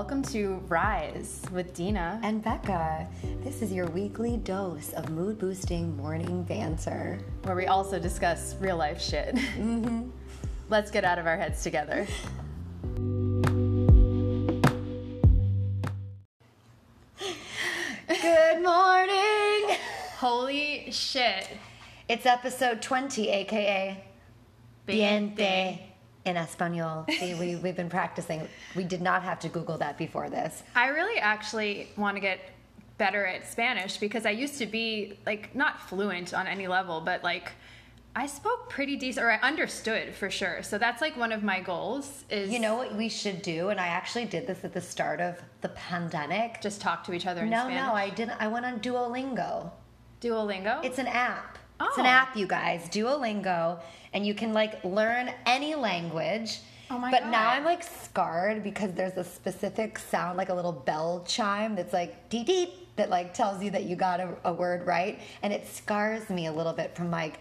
welcome to Rise with Dina. And Becca, this is your weekly dose of mood boosting morning banter. where we also discuss real life shit. Mm-hmm. Let's get out of our heads together. Good morning! Holy shit. It's episode 20, aka Biente in Espanol. See, we, we've been practicing. We did not have to Google that before this. I really actually want to get better at Spanish because I used to be like not fluent on any level, but like I spoke pretty decent or I understood for sure. So that's like one of my goals is You know what we should do? And I actually did this at the start of the pandemic. just talk to each other in No, Spanish. no, I didn't. I went on Duolingo. Duolingo? It's an app. It's an Oh. app, you guys. Duolingo, and you can like learn any language. Oh my but now I'm like scarred because there's a specific sound, like a little bell chime that's like deep deep that like tells you that you got a, a word right, and it scars me a little bit from like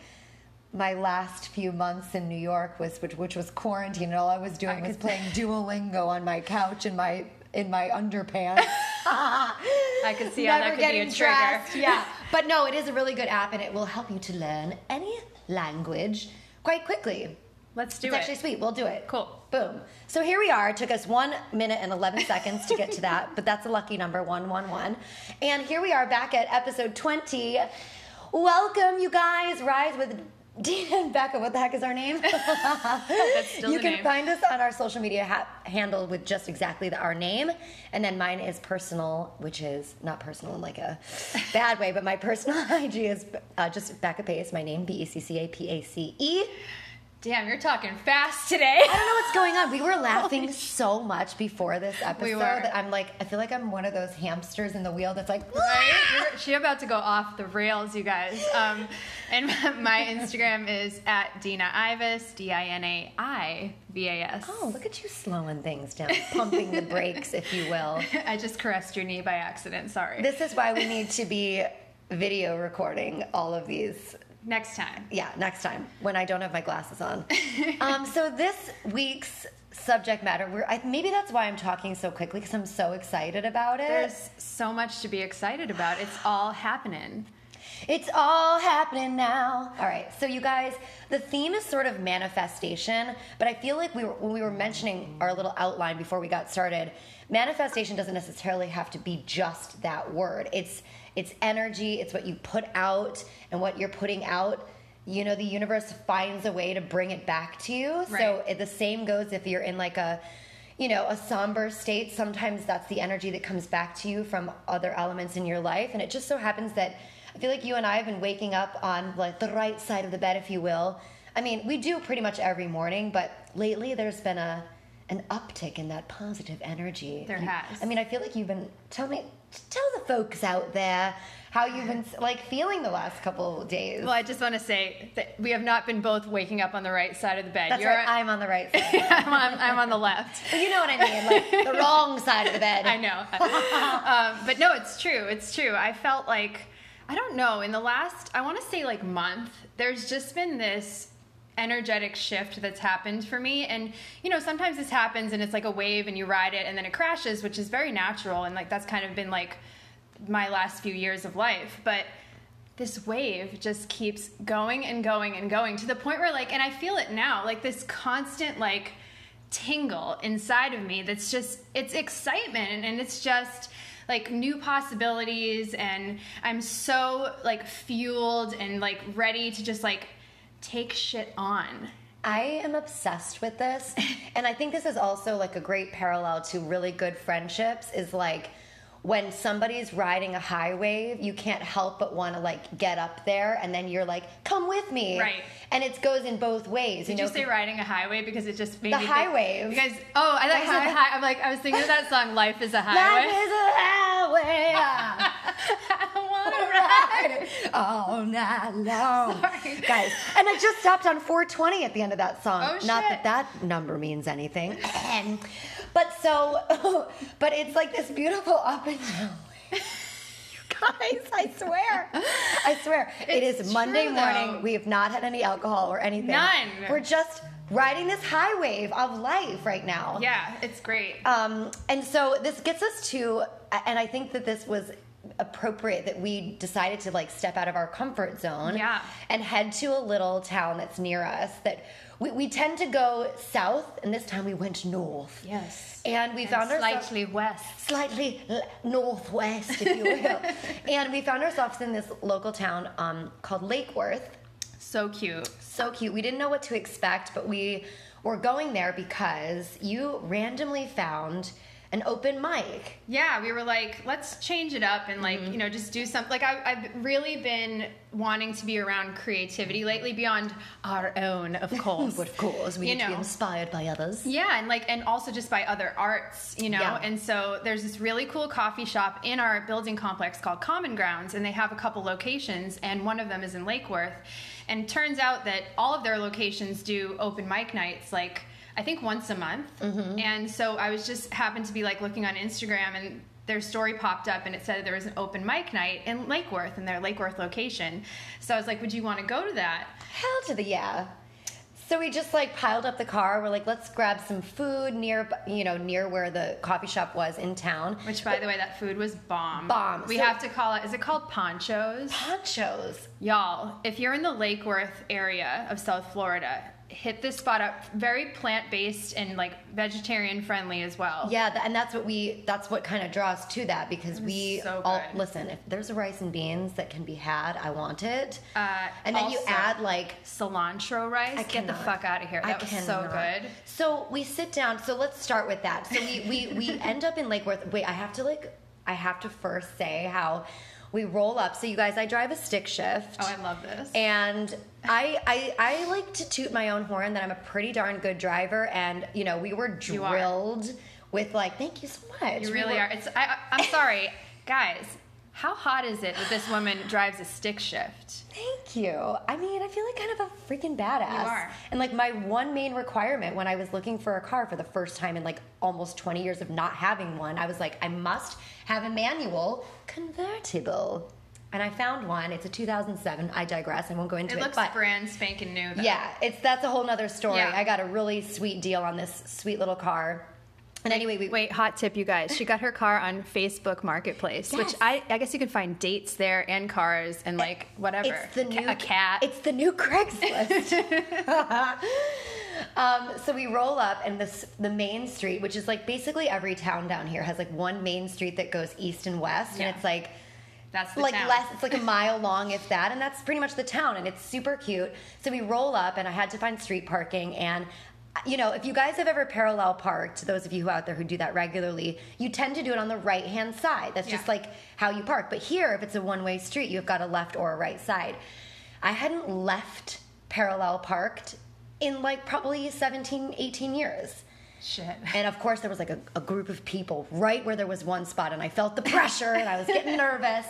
my last few months in New York was which, which was quarantine, and all I was doing I was playing Duolingo on my couch in my in my underpants. I could see how that could be a trigger. dressed, Yeah, but no, it is a really good app, and it will help you to learn any language quite quickly. Let's do it's it. It's actually sweet. We'll do it. Cool. Boom. So here we are. It took us one minute and 11 seconds to get to that, but that's a lucky number 111. And here we are back at episode 20. Welcome, you guys. Rise with Dina and Becca. What the heck is our name? You can name. find us on our social media ha- handle with just exactly the, our name. And then mine is personal, which is not personal in like a bad way, but my personal IG is uh, just Becca Pace, my name, B E C C A P A C E. Damn, you're talking fast today. I don't know what's going on. We were laughing so much before this episode were. that I'm like, I feel like I'm one of those hamsters in the wheel that's like, Right? She about to go off the rails, you guys. Um, and my Instagram is at Dina Ivas, D I N A I V A S. oh, look at you slowing things down, pumping the brakes, if you will. I just caressed your knee by accident. Sorry. This is why we need to be video recording all of these Next time. Yeah, next time when I don't have my glasses on. um, so this week's subject matter, we're, I, maybe that's why I'm talking so quickly because I'm so excited about it. There's so much to be excited about. It's all happening. It's all happening now. All right, so you guys, the theme is sort of manifestation, but I feel like we were, when we were mentioning our little outline before we got started, manifestation doesn't necessarily have to be just that word. It's it's energy. It's what you put out, and what you're putting out. You know, the universe finds a way to bring it back to you. So it, the same goes if you're in like a you know, a somber state, sometimes that's the energy that comes back to you from other elements in your life. And it just so happens that I feel like you and I have been waking up on like the right side of the bed, if you will. I mean, we do pretty much every morning, but lately there's been a an uptick in that positive energy. There You- has. I mean, I feel like you've been tell me tell the folks out there how you've been like feeling the last couple days. Well, I just want to say that we have not been both waking up on the right side of the bed. That's You're right. I'm on the right side. I'm, on, I'm on the left. but you know what I mean, like the wrong side of the bed. I know. um, but no, it's true. It's true. I felt like, I don't know, in the last, I want to say like month, there's just been this energetic shift that's happened for me. And, you know, sometimes this happens and it's like a wave and you ride it and then it crashes, which is very natural. And like that's kind of been like my last few years of life. But this wave just keeps going and going and going to the point where like and i feel it now like this constant like tingle inside of me that's just it's excitement and, it's just like new possibilities and i'm so like fueled and like ready to just like take shit on I am obsessed with this. and I think this is also like a great parallel to really good friendships is like when somebody's riding a high wave, you can't help but want to like get up there and then you're like, come with me. Right. And it goes in both ways. Did you you, say riding a highway because it just made The me high think, wave. Because oh, I thought The you said high-. I'm like I was thinking of that song, "Life Is a Life Highway." is a highway. All night long. Sorry. Guys, and I just stopped on 420 at the end of that song. Oh, Not shit. that that number means anything. but so, but it's like this beautiful up and down. you guys. I swear. I swear. It It's is Monday true, morning. though. We have not had any alcohol or anything. None. We're just riding this high wave of life right now. Yeah, it's great. Um, and so this gets us to, and I think that this was appropriate that we decided to like step out of our comfort zone Yeah. and head to a little town that's near us that we, we tend to go south and this time we went north yes. and we And found ourselves slightly west. slightly l- northwest, if you will. and we found ourselves in this local town um, called Lake Worth. So cute. So cute. We didn't know what to expect, but we were going there because you randomly found an open mic. Yeah, we were like, let's change it up and like, mm-hmm. you know, just do something. Like, I, I've really been wanting to be around creativity lately beyond our own, of course. But of course, we You need to be inspired by others. Yeah, and like, and also just by other arts, you know. Yeah. And so there's this really cool coffee shop in our building complex called Common Grounds, and they have a couple locations, and one of them is in Lake Worth. And turns out that all of their locations do open mic nights, like I think once a month. Mm-hmm. And so I was just happened to be like looking on Instagram, and their story popped up, and it said there was an open mic night in Lake Worth, in their Lake Worth location. So I was like, would you want to go to that? Hell to the yeah. So we just like piled up the car. We're like, let's grab some food near, you know, near where the coffee shop was in town. Which, by the way, that food was bomb. Bomb. We So- have to call it. Is it called ponchos? Ponchos. Y'all, if you're in the Lake Worth area of South Florida, hit this spot up. Very plant based and like vegetarian friendly as well. Yeah, th- and that's what we. That's what kind of draws to that because we so all listen. If there's a rice and beans that can be had, I want it. Uh, and then you add like Cilantro rice. I Get the fuck out of here. I That was so good. So we sit down. So let's start with that. So we we we end up in Lake Worth. Wait, I have to like I have to first say how we roll up. So you guys, I drive a stick shift. Oh, I love this. And I, I I like to toot my own horn that I'm a pretty darn good driver. And you know, we were drilled with like, thank you so much. you We really were- are. It's. I, I, I'm sorry, guys. How hot is it that this woman drives a stick shift? Thank you. I mean, I feel like kind of a freaking badass. You are. And like my one main requirement when I was looking for a car for the first time in like almost 20 years of not having one, I was like, I must have a manual convertible. And I found one. It's a 2007. I digress. I won't go into It it. looks but brand spanking new. Though. yeah, it's that's a whole nother story. Yeah. I got a really sweet deal on this sweet little car. And anyway, we Wait, hot tip, you guys. She got her car on Facebook Marketplace, which I, I guess you can find dates there and cars and like whatever. It's the new a cat. It's the new Craigslist. um, so we roll up, and this the main street, which is like basically every town down here has like one main street that goes east and west, Yeah. and it's like That's the like town. less. It's like a mile long, if that, and that's pretty much the town, and it's super cute. So we roll up, and I had to find street parking, and you know, if you guys have ever parallel parked, those of you who out there who do that regularly, you tend to do it on the right hand side. That's just like how you park. But here, if it's a one way street, you've got a left or a right side. I hadn't left parallel parked in like probably 17, 18 years. Shit. And of course, there was like a, a group of people right where there was one spot, and I felt the pressure and I was getting nervous.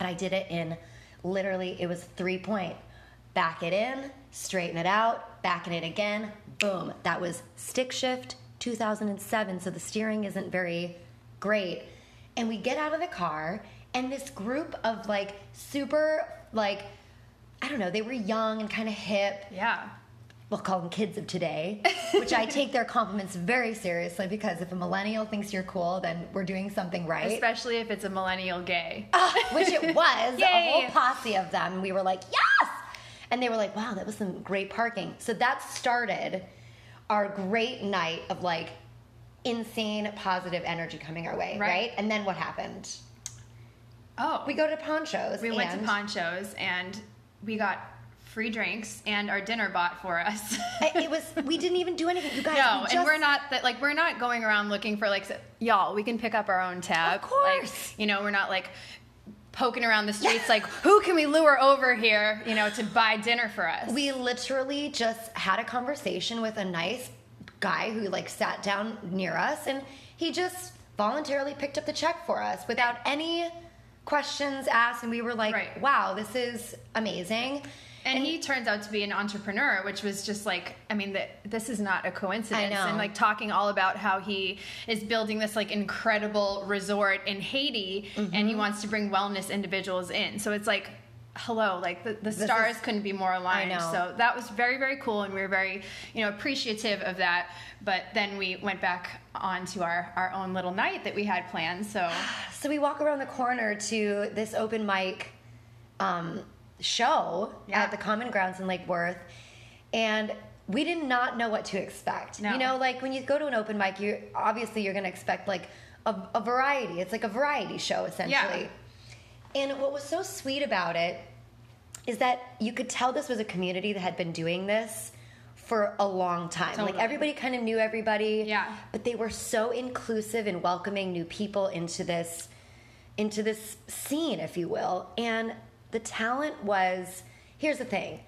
And I did it in literally, it was three point. Back it in, straighten it out, back in it again, boom. That was stick shift 2007, so the steering isn't very great. And we get out of the car, and this group of like super, like, I don't know, they were young and kind of hip Yeah. we'll call them kids of today, which I take their compliments very seriously because if a millennial thinks you're cool, then we're doing something right. Especially if it's a millennial gay. Ah, which it was, a whole posse of them. We were like, yes! And they were like, wow, that was some great parking. So that started our great night of like insane positive energy coming our way, right? Right. And then what happened? Oh. We go to ponchos. We went to Ponchos and we got free drinks and our dinner bought for us. It was, we didn't even do anything. You guys, no, we and we're not that like we're not going around looking for like y'all. We can pick up our own tab. Of course. Like, you know, we're not like poking around the streets like who can we lure over here, you know, to buy dinner for us. We literally just had a conversation with a nice guy who like sat down near us and he just voluntarily picked up the check for us without any questions asked and we were like, Right. "Wow, this is amazing." And, he turns out to be an entrepreneur, which was just like, I mean, the, this is not a coincidence. I know. And like talking all about how he is building this like incredible resort in Haiti and Mm-hmm. he wants to bring wellness individuals in. So it's like, hello, like the, the stars is- couldn't be more aligned. So that was very, very cool. And we were very, you know, appreciative of that. But then we went back on to our, our own little night that we had planned. So So we walk around the corner to this open mic um, show Yeah. at the Common Grounds in Lake Worth, and we did not know what to expect. No. You know, like when you go to an open mic, you obviously you're going to expect like a, a variety. It's like a variety show essentially. And what was so sweet about it is that you could tell this was a community that had been doing this for a long time. Totally. Like everybody kind of knew everybody. Yeah. But they were so inclusive in welcoming new people into this into this scene, if you will. And the talent was here's the thing.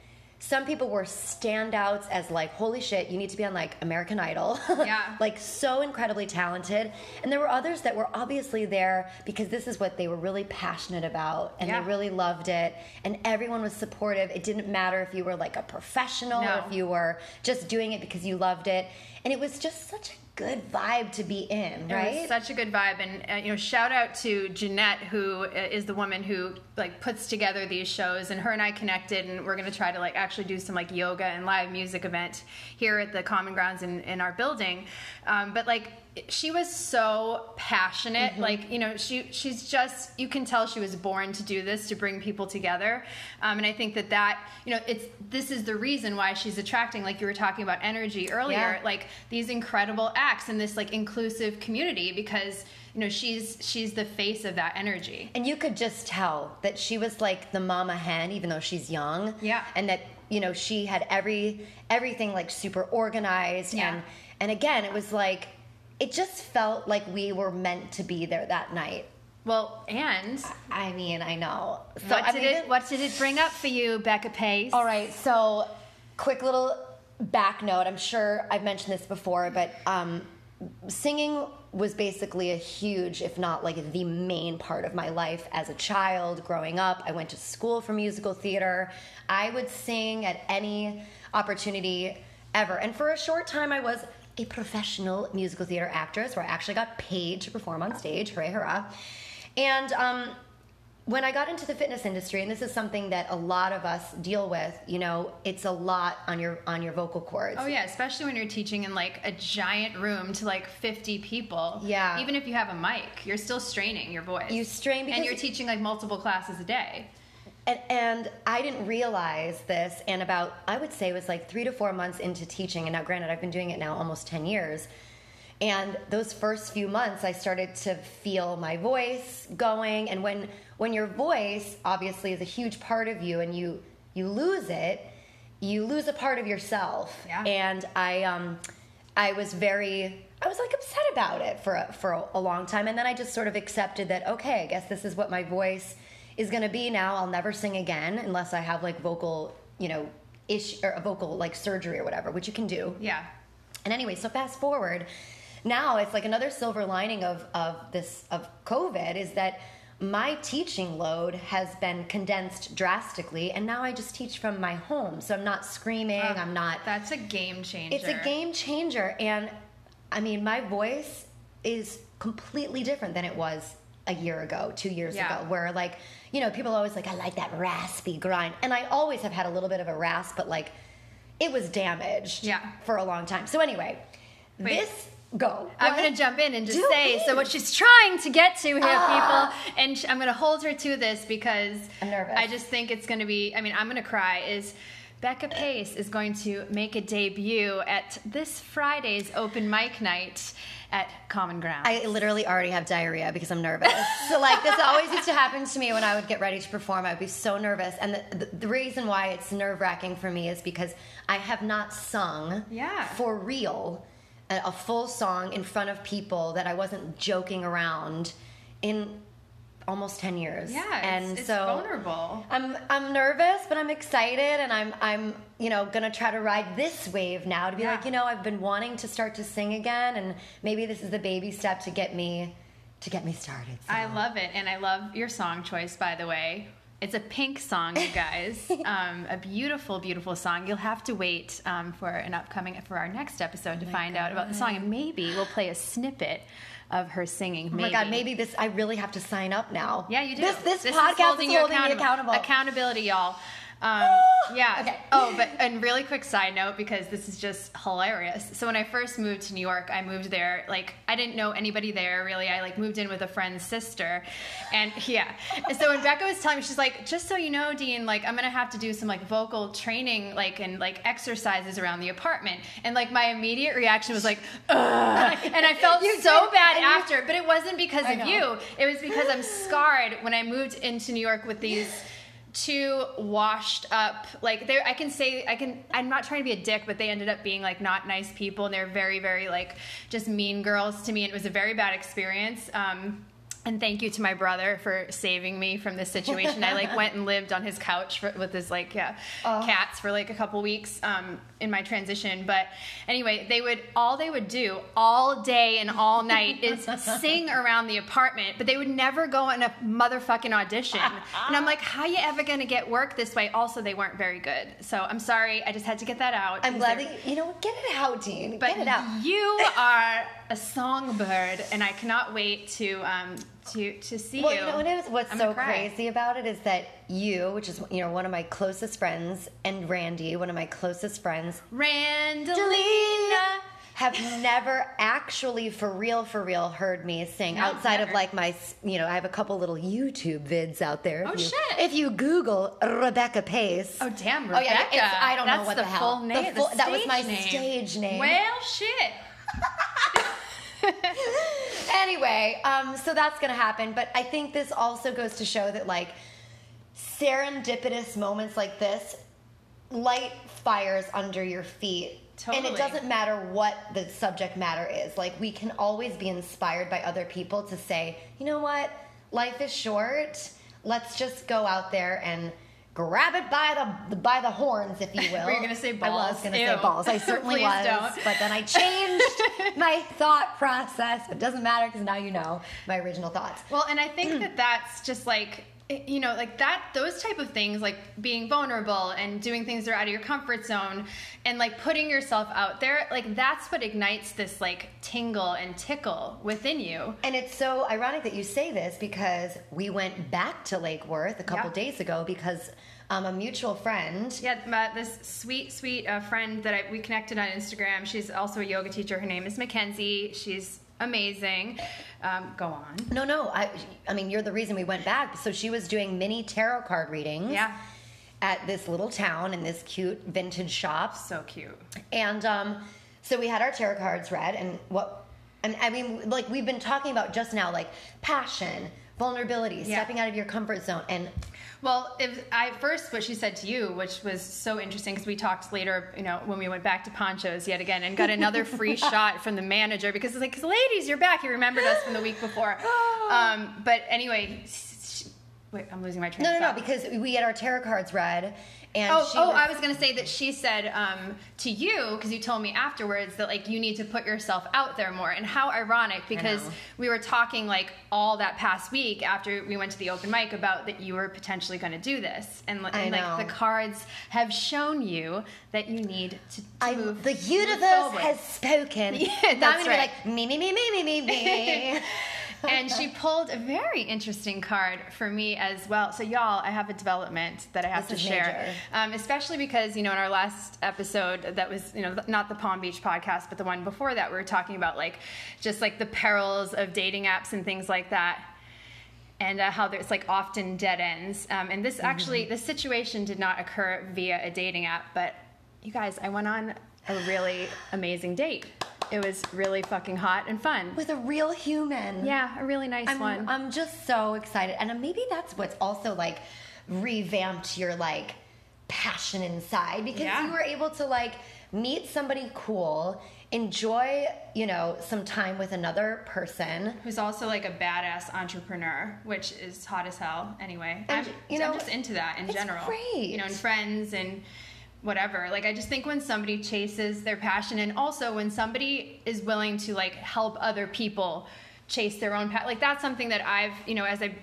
Some people were standouts as like, holy shit, you need to be on like American Idol. Yeah. like so incredibly talented. And there were others that were obviously there because this is what they were really passionate about and Yeah. they really loved it. And everyone was supportive. It didn't matter if you were like a professional No. or if you were just doing it because you loved it. And it was just such a good vibe to be in, It right? was such a good vibe, and uh, you know, shout out to Jeanette, who uh, the woman who like puts together these shows, and her and I connected, and we're gonna try to like actually do some like yoga and live music event here at the Common Grounds in, in our building. Um, but like, she was so passionate, Mm-hmm. like you know, she she's just you can tell she was born to do this to bring people together, um, and I think that that you know, it's this is the reason why she's attracting, like you were talking about energy earlier, Yeah. like these incredible acts and this like inclusive community because you know she's she's the face of that energy And you could just tell that she was like the mama hen, even though she's young. Yeah. And that you know she had every everything like super organized. Yeah. And and again, it was like it just felt like we were meant to be there that night. well and I mean, I know. So what I did mean, it what did it bring up for you becca pace All right, so quick little back note. I'm sure I've mentioned this before, but um, singing was basically a huge, if not like the main part of my life as a child growing up. I went to school for musical theater. I would sing at any opportunity ever. And for a short time, I was a professional musical theater actress where I actually got paid to perform on stage. Hooray, hurrah. And um, when I got into the fitness industry, and this is something that a lot of us deal with, you know, it's a lot on your on your vocal cords. Oh yeah, especially when you're teaching in like a giant room to like 50 people. Yeah. Even if you have a mic, you're still straining your voice. You strain because and you're teaching like multiple classes a day. And, and I didn't realize this, and about, I would say it was like three to four months into teaching. And now, granted, I've been doing it now almost 10 years. And those first few months, I started to feel my voice going. And when, when your voice obviously is a huge part of you and you, you lose it, you lose a part of yourself. Yeah. And I, um, I was very, I was like upset about it for a, for a, a long time. And then I just sort of accepted that, okay, I guess this is what my voice is going to be now. I'll never sing again unless I have like vocal, you know, issue or a vocal like surgery or whatever, which you can do. Yeah. And anyway, so fast forward, now it's like another silver lining of of this of COVID is that my teaching load has been condensed drastically, and now I just teach from my home. So I'm not screaming. I'm not. That's a game changer. It's a game changer, and I mean, my voice is completely different than it was a year ago, two years Yeah. ago, where like, you know, people are always like, I like that raspy grind. And I always have had a little bit of a rasp, but like, it was damaged Yeah. for a long time. So anyway, Wait. this, go. I'm What? to jump in and just Do say so what she's trying to get to here, Ah. people, and I'm going to hold her to this because I'm nervous. I just think it's going to be. I mean, I'm going to cry. Is Becca Pace is going to make a debut at this Friday's open mic night at Common Ground. I literally already have diarrhea because I'm nervous. so like this always used to happen to me when I would get ready to perform. I'd be so nervous, and the, the, the reason why it's nerve wracking for me is because I have not sung Yeah. for real a, a full song in front of people that I wasn't joking around in almost ten years. yeah, and it's, it's so vulnerable. I'm I'm nervous, but I'm excited, and I'm I'm you know gonna try to ride this wave now to be Yeah. like you know I've been wanting to start to sing again, and maybe this is the baby step to get me to get me started. So. I love it, and I love your song choice, by the way. It's a pink song, you guys. um, a beautiful, beautiful song. You'll have to wait um, for an upcoming for our next episode to find out about the song, and maybe we'll play a snippet of her singing. Oh my god, maybe this I really have to sign up now. Yeah, you do. This this, is podcast holding is you holding accountable. me accountable. Accountability, y'all. Um, yeah. Okay. Oh, but and really quick side note because this is just hilarious. So when I first moved to New York, I moved there like I didn't know anybody there really. I like moved in with a friend's sister, and yeah. And so when Becca was telling me, she's like, just so you know, Dean, like I'm gonna have to do some like vocal training, like and like exercises around the apartment. And like my immediate reaction was like, Ugh. and I felt so did, bad and you- after. But it wasn't because of you. It was because I'm scarred when I moved into New York with these two washed up. Like they I can say I can I'm not trying to be a dick but they ended up being like not nice people and they're very very like just mean girls to me and it was a very bad experience. Um and thank you to my brother for saving me from this situation. I like went and lived on his couch for, with his like yeah cats for like a couple weeks um, in my transition. But anyway, they would all they would do all day and all night is sing around the apartment, but they would never go in a motherfucking audition. and I'm like, how you ever gonna get work this way? Also, they weren't very good. So I'm sorry. I just had to get that out. I'm glad that you, you know what, get it out, Dean. but get it out. you are a songbird, and I cannot wait to um, to to see Well, you. you know what is, what's I'm so crazy about it is that you, which is you know one of my closest friends, and Randy, one of my closest friends, Randalina. have never actually for real for real heard me sing No, outside of like my you know I have a couple little YouTube vids out there. If Oh, you, shit. If you Google Rebecca Pace. Oh damn, Oh, Rebecca! yeah, it's- I don't know what the, the hell. full The full- the that was my name. stage name. Well, shit. Anyway, um, so that's gonna happen. But I think this also goes to show that like serendipitous moments like this light fires under your feet. And it doesn't matter what the subject matter is. Like we can always be inspired by other people to say, you know what, life is short. Let's just go out there and grab it by the by the horns, if you will. Were you gonna say balls? I was gonna say balls. I certainly was. don't. But then I changed my thought process. It doesn't matter because now you know my original thoughts. Well, and I think that that's just like you know like that those type of things like being vulnerable and doing things that are out of your comfort zone and like putting yourself out there like that's what ignites this like tingle and tickle within you And it's so ironic that you say this because we went back to Lake Worth a couple Yeah. days ago because um, a mutual friend. Yeah, my, this sweet, sweet uh, friend that I, we connected on Instagram. She's also a yoga teacher. Her name is Mackenzie. She's amazing. Um, go on. No, no. I, I mean, you're the reason we went back. So she was doing mini tarot card readings. Yeah. At this little town in this cute vintage shop. So cute. And um, so we had our tarot cards read, and what, and I mean, like we've been talking about just now, like passion, vulnerability, Yeah. stepping out of your comfort zone, and Well, if I first what she said to you, which was so interesting because we talked later, you know, when we went back to Ponchos yet again and got another free shot from the manager because it's like, ladies, you're back. He remembered us from the week before. Um, but anyway, wait, I'm losing my train. no, no, no, because we had our tarot cards read, and Oh, she oh, was- I was gonna say that she said um, to you because you told me afterwards that like you need to put yourself out there more. And how ironic because we were talking like all that past week after we went to the open mic about that you were potentially going to do this, and, and like the cards have shown you that you need to, I, move. the universe forward. has spoken. Yeah, Now I'm that's gonna right. be like me, me, me, me, me, me, me. and she pulled a very interesting card for me as well. So, y'all, I have a development that I have This to share, um, especially because you know in our last episode that was you know not the Palm Beach podcast, but the one before that, we were talking about like just like the perils of dating apps and things like that. And uh, how there's like often dead ends. Um, and this actually, this situation did not occur via a dating app, but you guys, I went on a really amazing date. It was really fucking hot and fun. With a real human. Yeah, a really nice I'm, one. I'm just so excited. And maybe that's what's also like revamped your like passion inside because Yeah. you were able to like meet somebody cool, enjoy, you know, some time with another person. who's also like a badass entrepreneur, which is hot as hell. Anyway, And, I'm, you I'm know, just into that in it's general. great. You know, and friends and whatever. Like, I just think when somebody chases their passion, and also when somebody is willing to like help other people chase their own path, like that's something that I've, you know, as I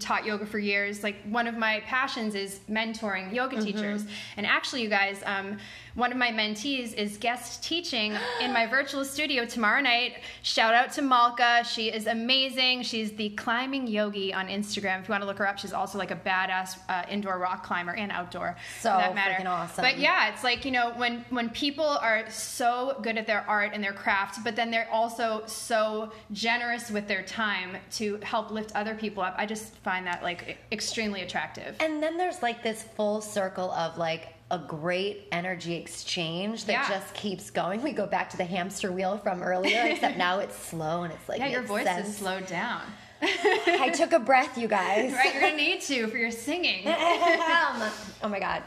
taught yoga for years. Like one of my passions is mentoring yoga teachers. And actually, you guys, um, one of my mentees is guest teaching in my virtual studio tomorrow night. Shout out to Malka. She is amazing. She's the climbing yogi on Instagram. If you want to look her up, she's also like a badass uh, indoor rock climber and outdoor. So that matter. freaking awesome. But yeah, it's like, you know, when when people are so good at their art and their craft, but then they're also so generous with their time to help lift other people up. I just find that like extremely attractive. And then there's like this full circle of like a great energy exchange that Yeah. just keeps going. We go back to the hamster wheel from earlier, except now it's slow and it's like Yeah, your voice sense. is slowed down. I took a breath, you guys. Right, you're gonna need to for your singing. oh my god.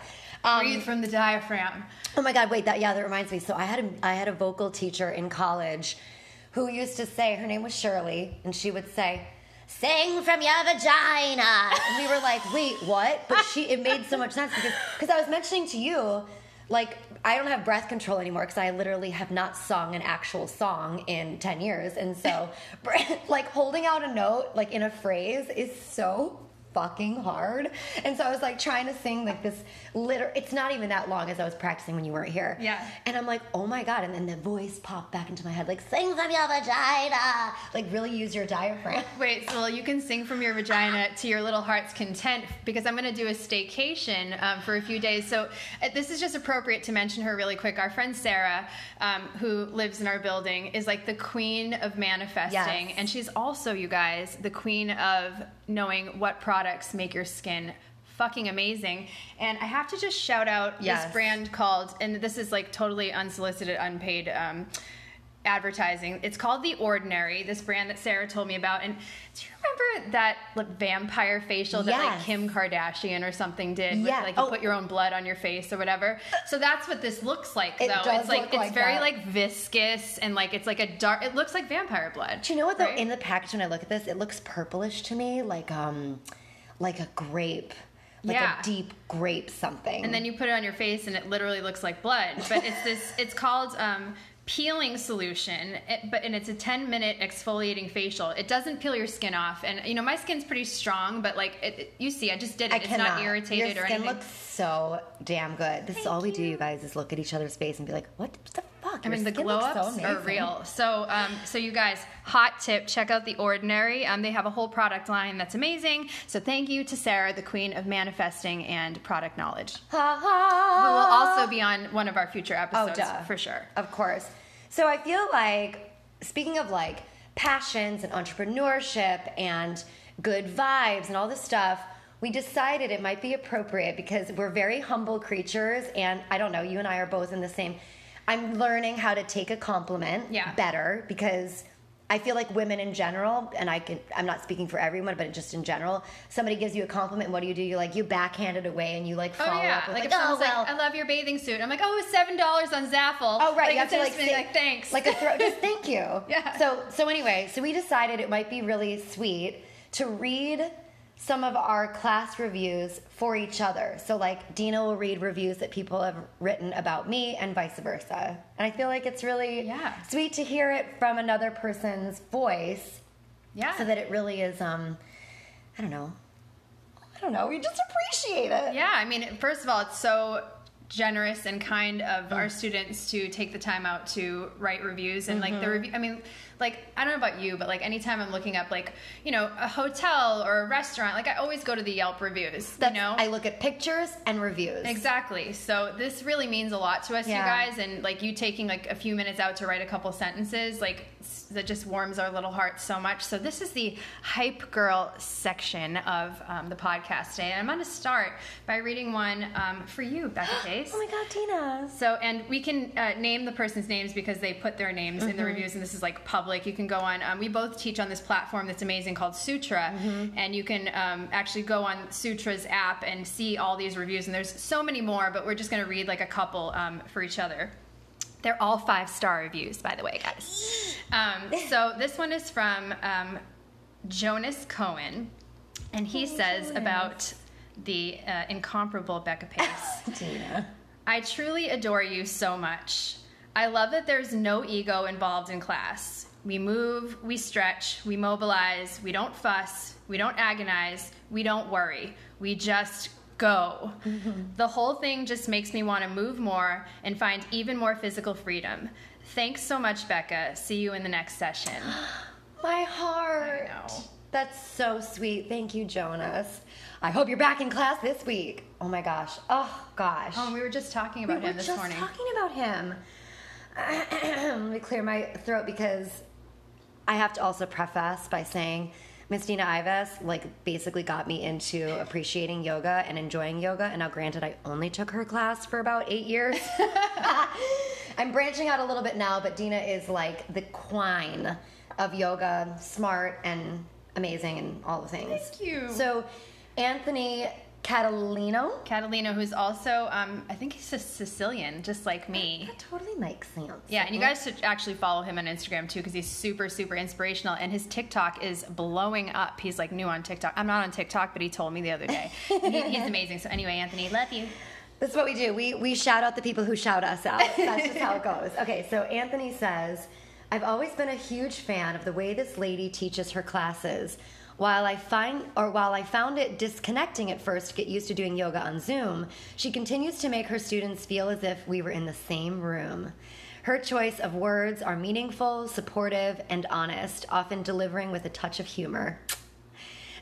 Um, Breathe from the diaphragm. Oh my God! Wait, that yeah, that reminds me. So I had a I had a vocal teacher in college who used to say her name was Shirley, and she would say, "Sing from your vagina," and we were like, "Wait, what?" But she it made so much sense because because I was mentioning to you, like I don't have breath control anymore because I literally have not sung an actual song in ten years, and so like holding out a note like in a phrase is so fucking hard. And so I was like trying to sing like this liter it's not even that long as I was practicing when you weren't here. Yeah. And I'm like, oh my god. And then the voice popped back into my head, like, sing from your vagina. Like really use your diaphragm. Wait, so you can sing from your vagina to your little heart's content because I'm going to do a staycation um, for a few days. So uh, this is just appropriate to mention her really quick. Our friend Sarah, um, who lives in our building, is like the queen of manifesting, Yes. and she's also, you guys, the queen of knowing what products make your skin fucking amazing. And I have to just shout out Yes. this brand called, and this is like totally unsolicited, unpaid. Um, advertising it's called the ordinary this brand that sarah told me about and do you remember that like, vampire facial that like kim kardashian or something did Yeah. with, like you Oh. put your own blood on your face or whatever so that's what this looks like It though does it's like it's like very that. like viscous and like it's like a dark it looks like vampire blood Do you know what though? right? In the package when I look at this, it looks purplish to me, like um like a grape. Like Yeah. a deep grape something. and then you put it on your face and it literally looks like blood but it's this it's called um peeling solution it, but and it's a 10 minute exfoliating facial it doesn't peel your skin off and you know my skin's pretty strong but like it, you see i just did it I it's cannot. not irritated Your or skin anything looks so damn good. This is all we do, you guys, is look at each other's face and be like, "What the fuck?" I mean, the glow looks so ups are real. So, um, so you guys, hot tip: check out the Ordinary. Um, they have a whole product line that's amazing. So, thank you to Sarah, the queen of manifesting and product knowledge, Ha who ha. will also be on one of our future episodes Oh, duh. for sure. Of course. So I feel like, speaking of like passions and entrepreneurship and good vibes and all this stuff, we decided it might be appropriate because we're very humble creatures. And I don't know, you and I are both in the same. I'm learning how to take a compliment Yeah. better because I feel like women in general, and I can, I'm not speaking for everyone, but just in general, somebody gives you a compliment, what do you do? You like, you backhand it away and you like Oh follow yeah, up with like like, oh, well. like, "I love your bathing suit," I'm like, "Oh, it's seven dollars on Zaful." Oh right, like, you have to like say- like thanks, like a throw. Just thank you. Yeah. So so anyway, so we decided it might be really sweet to read some of our class reviews for each other. So like Dina will read reviews that people have written about me and vice versa. And I feel like it's really Yeah. sweet to hear it from another person's voice yeah, so that it really is um I don't know. I don't know. We just appreciate it. Yeah, I mean, first of all, it's so generous and kind of Mm. our students to take the time out to write reviews and Mm-hmm. like the review. I mean, like I don't know about you, but like anytime I'm looking up like you know a hotel or a restaurant, like I always go to the Yelp reviews. That's- you know, I look at pictures and reviews. Exactly. So this really means a lot to us, Yeah. you guys, and like you taking like a few minutes out to write a couple sentences, like that just warms our little hearts so much. So this is the hype girl section of um, the podcast today, and I'm going to start by reading one um, for you, Becca Case. Oh my god, Tina. So, and we can uh, name the person's names because they put their names in Mm-hmm. the reviews, and this is like public. Like you can go on. Um, we both teach on this platform that's amazing called Sutra, Mm-hmm. and you can um, actually go on Sutra's app and see all these reviews. And there's so many more, but we're just going to read like a couple um, for each other. They're all five star reviews, by the way, guys. Um, so this one is from um, Jonas Cohen, and he says about the uh, incomparable Becca Pace. I truly adore you so much. I love that there's no ego involved in class. We move, we stretch, we mobilize, we don't fuss, we don't agonize, we don't worry. We just go. The whole thing just makes me want to move more and find even more physical freedom. Thanks so much, Becca. See you in the next session. My heart. I know. That's so sweet. Thank you, Jonas. I hope you're back in class this week. Oh my gosh. Oh gosh. Oh, we were just talking about we him this morning. just morning. talking about him. Let me clear my throat because I have to also preface by saying Miss Dina Ives like basically got me into appreciating yoga and enjoying yoga. And now, granted, I only took her class for about eight years. I'm branching out a little bit now, but Dina is like the queen of yoga, smart and amazing and all the things. Thank you. So, Anthony Catalino. Catalina, who's also, um, I think he's a Sicilian, just like me. That totally makes sense. Yeah, and you guys should actually follow him on Instagram too because he's super, super inspirational. And his TikTok is blowing up. He's like new on TikTok. I'm not on TikTok, but he told me the other day. He, he's amazing. So, anyway, Anthony, love you. This is what we do. We we shout out the people who shout us out. That's just how it goes. Okay, so Anthony says, I've always been a huge fan of the way this lady teaches her classes. While I find or while I found it disconnecting at first to get used to doing yoga on Zoom, she continues to make her students feel as if we were in the same room. Her choice of words are meaningful, supportive, and honest, often delivering with a touch of humor.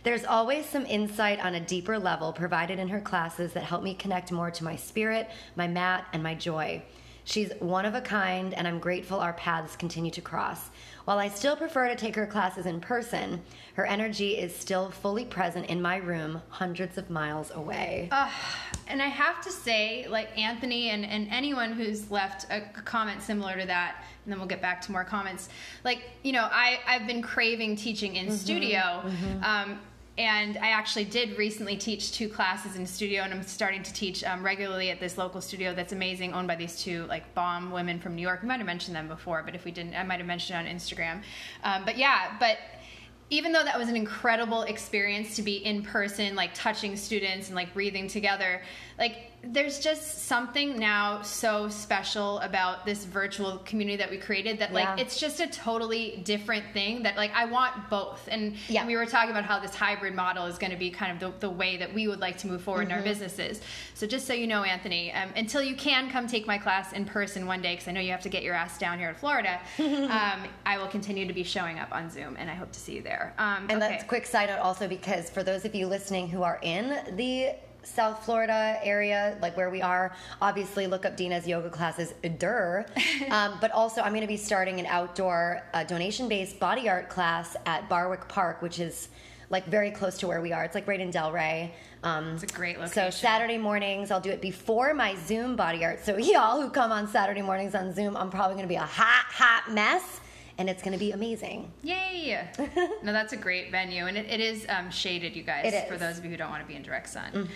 There's always some insight on a deeper level provided in her classes that help me connect more to my spirit, my mat, and my joy. She's one of a kind, and I'm grateful our paths continue to cross. While I still prefer to take her classes in person, her energy is still fully present in my room, hundreds of miles away. Uh, and I have to say, like Anthony and, and anyone who's left a comment similar to that, and then we'll get back to more comments. Like, you know, I, I've been craving teaching in studio. Um, and I actually did recently teach two classes in studio, and I'm starting to teach um, regularly at this local studio that's amazing, owned by these two like bomb women from New York. We might have mentioned them before, but if we didn't, I might have mentioned it on Instagram. Um, but yeah, but even though that was an incredible experience to be in person, like touching students and like breathing together, like there's just something now so special about this virtual community that we created that like Yeah. it's just a totally different thing that like I want both. And Yeah. we were talking about how this hybrid model is going to be kind of the, the way that we would like to move forward Mm-hmm. in our businesses. So just so you know, Anthony, um, until you can come take my class in person one day, because I know you have to get your ass down here in Florida, um, I will continue to be showing up on Zoom, and I hope to see you there. Um, And okay. that's a quick side note also because for those of you listening who are in the South Florida area, like where we are, obviously look up Dina's yoga classes, der. um, but also, I'm going to be starting an outdoor uh, donation based body art class at Barwick Park, which is like very close to where we are. It's like right in Delray. Um, It's a great location. So. Saturday mornings, I'll do it before my Zoom body art. So y'all who come on Saturday mornings on Zoom, I'm probably going to be a hot, hot mess, and it's going to be amazing. Yay! no, that's a great venue, and it, it is um, shaded, you guys. Mm-hmm. For those of you who don't want to be in direct sun.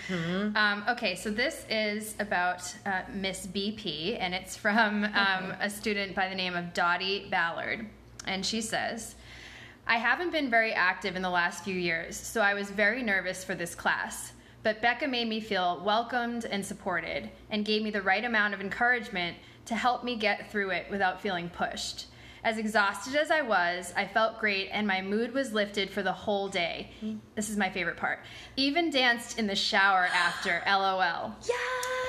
Um, okay, so this is about uh, Miss BP, and it's from um, a student by the name of Dottie Ballard, and she says. I haven't been very active in the last few years, so I was very nervous for this class. But Becca made me feel welcomed and supported and gave me the right amount of encouragement to help me get through it without feeling pushed. As exhausted as I was, I felt great and my mood was lifted for the whole day. This is my favorite part. Even danced in the shower after, lol. Yeah.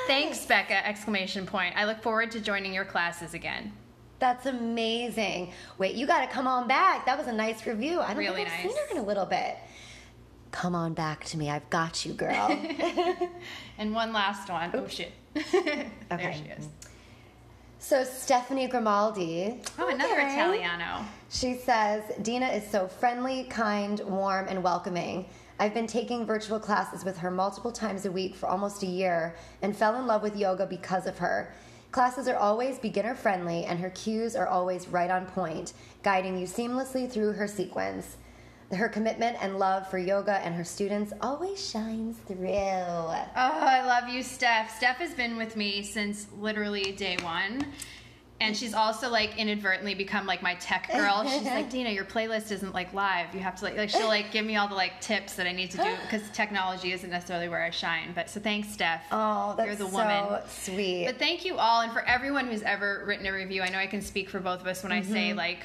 Thanks, Becca! Exclamation point. I look forward to joining your classes again. That's amazing. Wait, you got to come on back. That was a nice review. I don't Really think I've nice. seen her in a little bit. Come on back to me. I've got you, girl. And one last one. Oh shit. there Okay. she is. So Stephanie Grimaldi. Oh, another Okay. Italiano. She says, Dina is so friendly, kind, warm, and welcoming. I've been taking virtual classes with her multiple times a week for almost a year and fell in love with yoga because of her. Classes are always beginner friendly, and her cues are always right on point, guiding you seamlessly through her sequence. Her commitment and love for yoga and her students always shines through. Oh, I love you, Steph. Steph has been with me since literally day one. And she's also like inadvertently become like my tech girl. She's like, Dina, your playlist isn't like live. You have to like, like she'll like give me all the like tips that I need to do because technology isn't necessarily where I shine. But so thanks, Steph. Oh, that's You're the so woman. sweet. But thank you all, and for everyone who's ever written a review. I know I can speak for both of us when I say Mm-hmm. like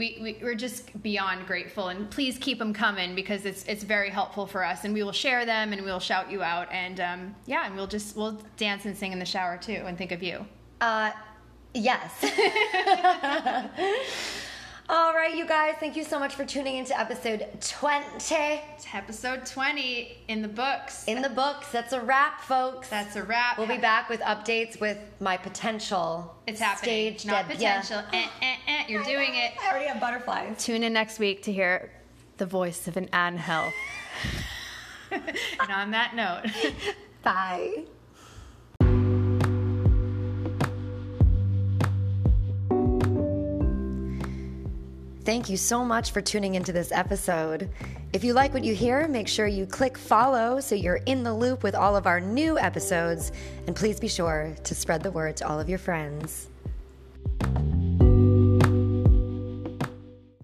we, we we're just beyond grateful, and please keep them coming because it's it's very helpful for us, and we will share them and we'll shout you out, and um, yeah, and we'll just we'll dance and sing in the shower too, and think of you. Uh, yes. All right, you guys, thank you so much for tuning into episode 20. It's episode 20 in the books. In the books, that's a wrap, folks. That's a wrap. We'll be back with updates with my potential It's happening. stage Not debut. potential. Eh, eh, eh, you're doing it. I already have butterflies. Tune in next week to hear the voice of an Angel. and on that note, Bye. Thank you so much for tuning into this episode. If you like what you hear, make sure you click follow so you're in the loop with all of our new episodes. And please be sure to spread the word to all of your friends.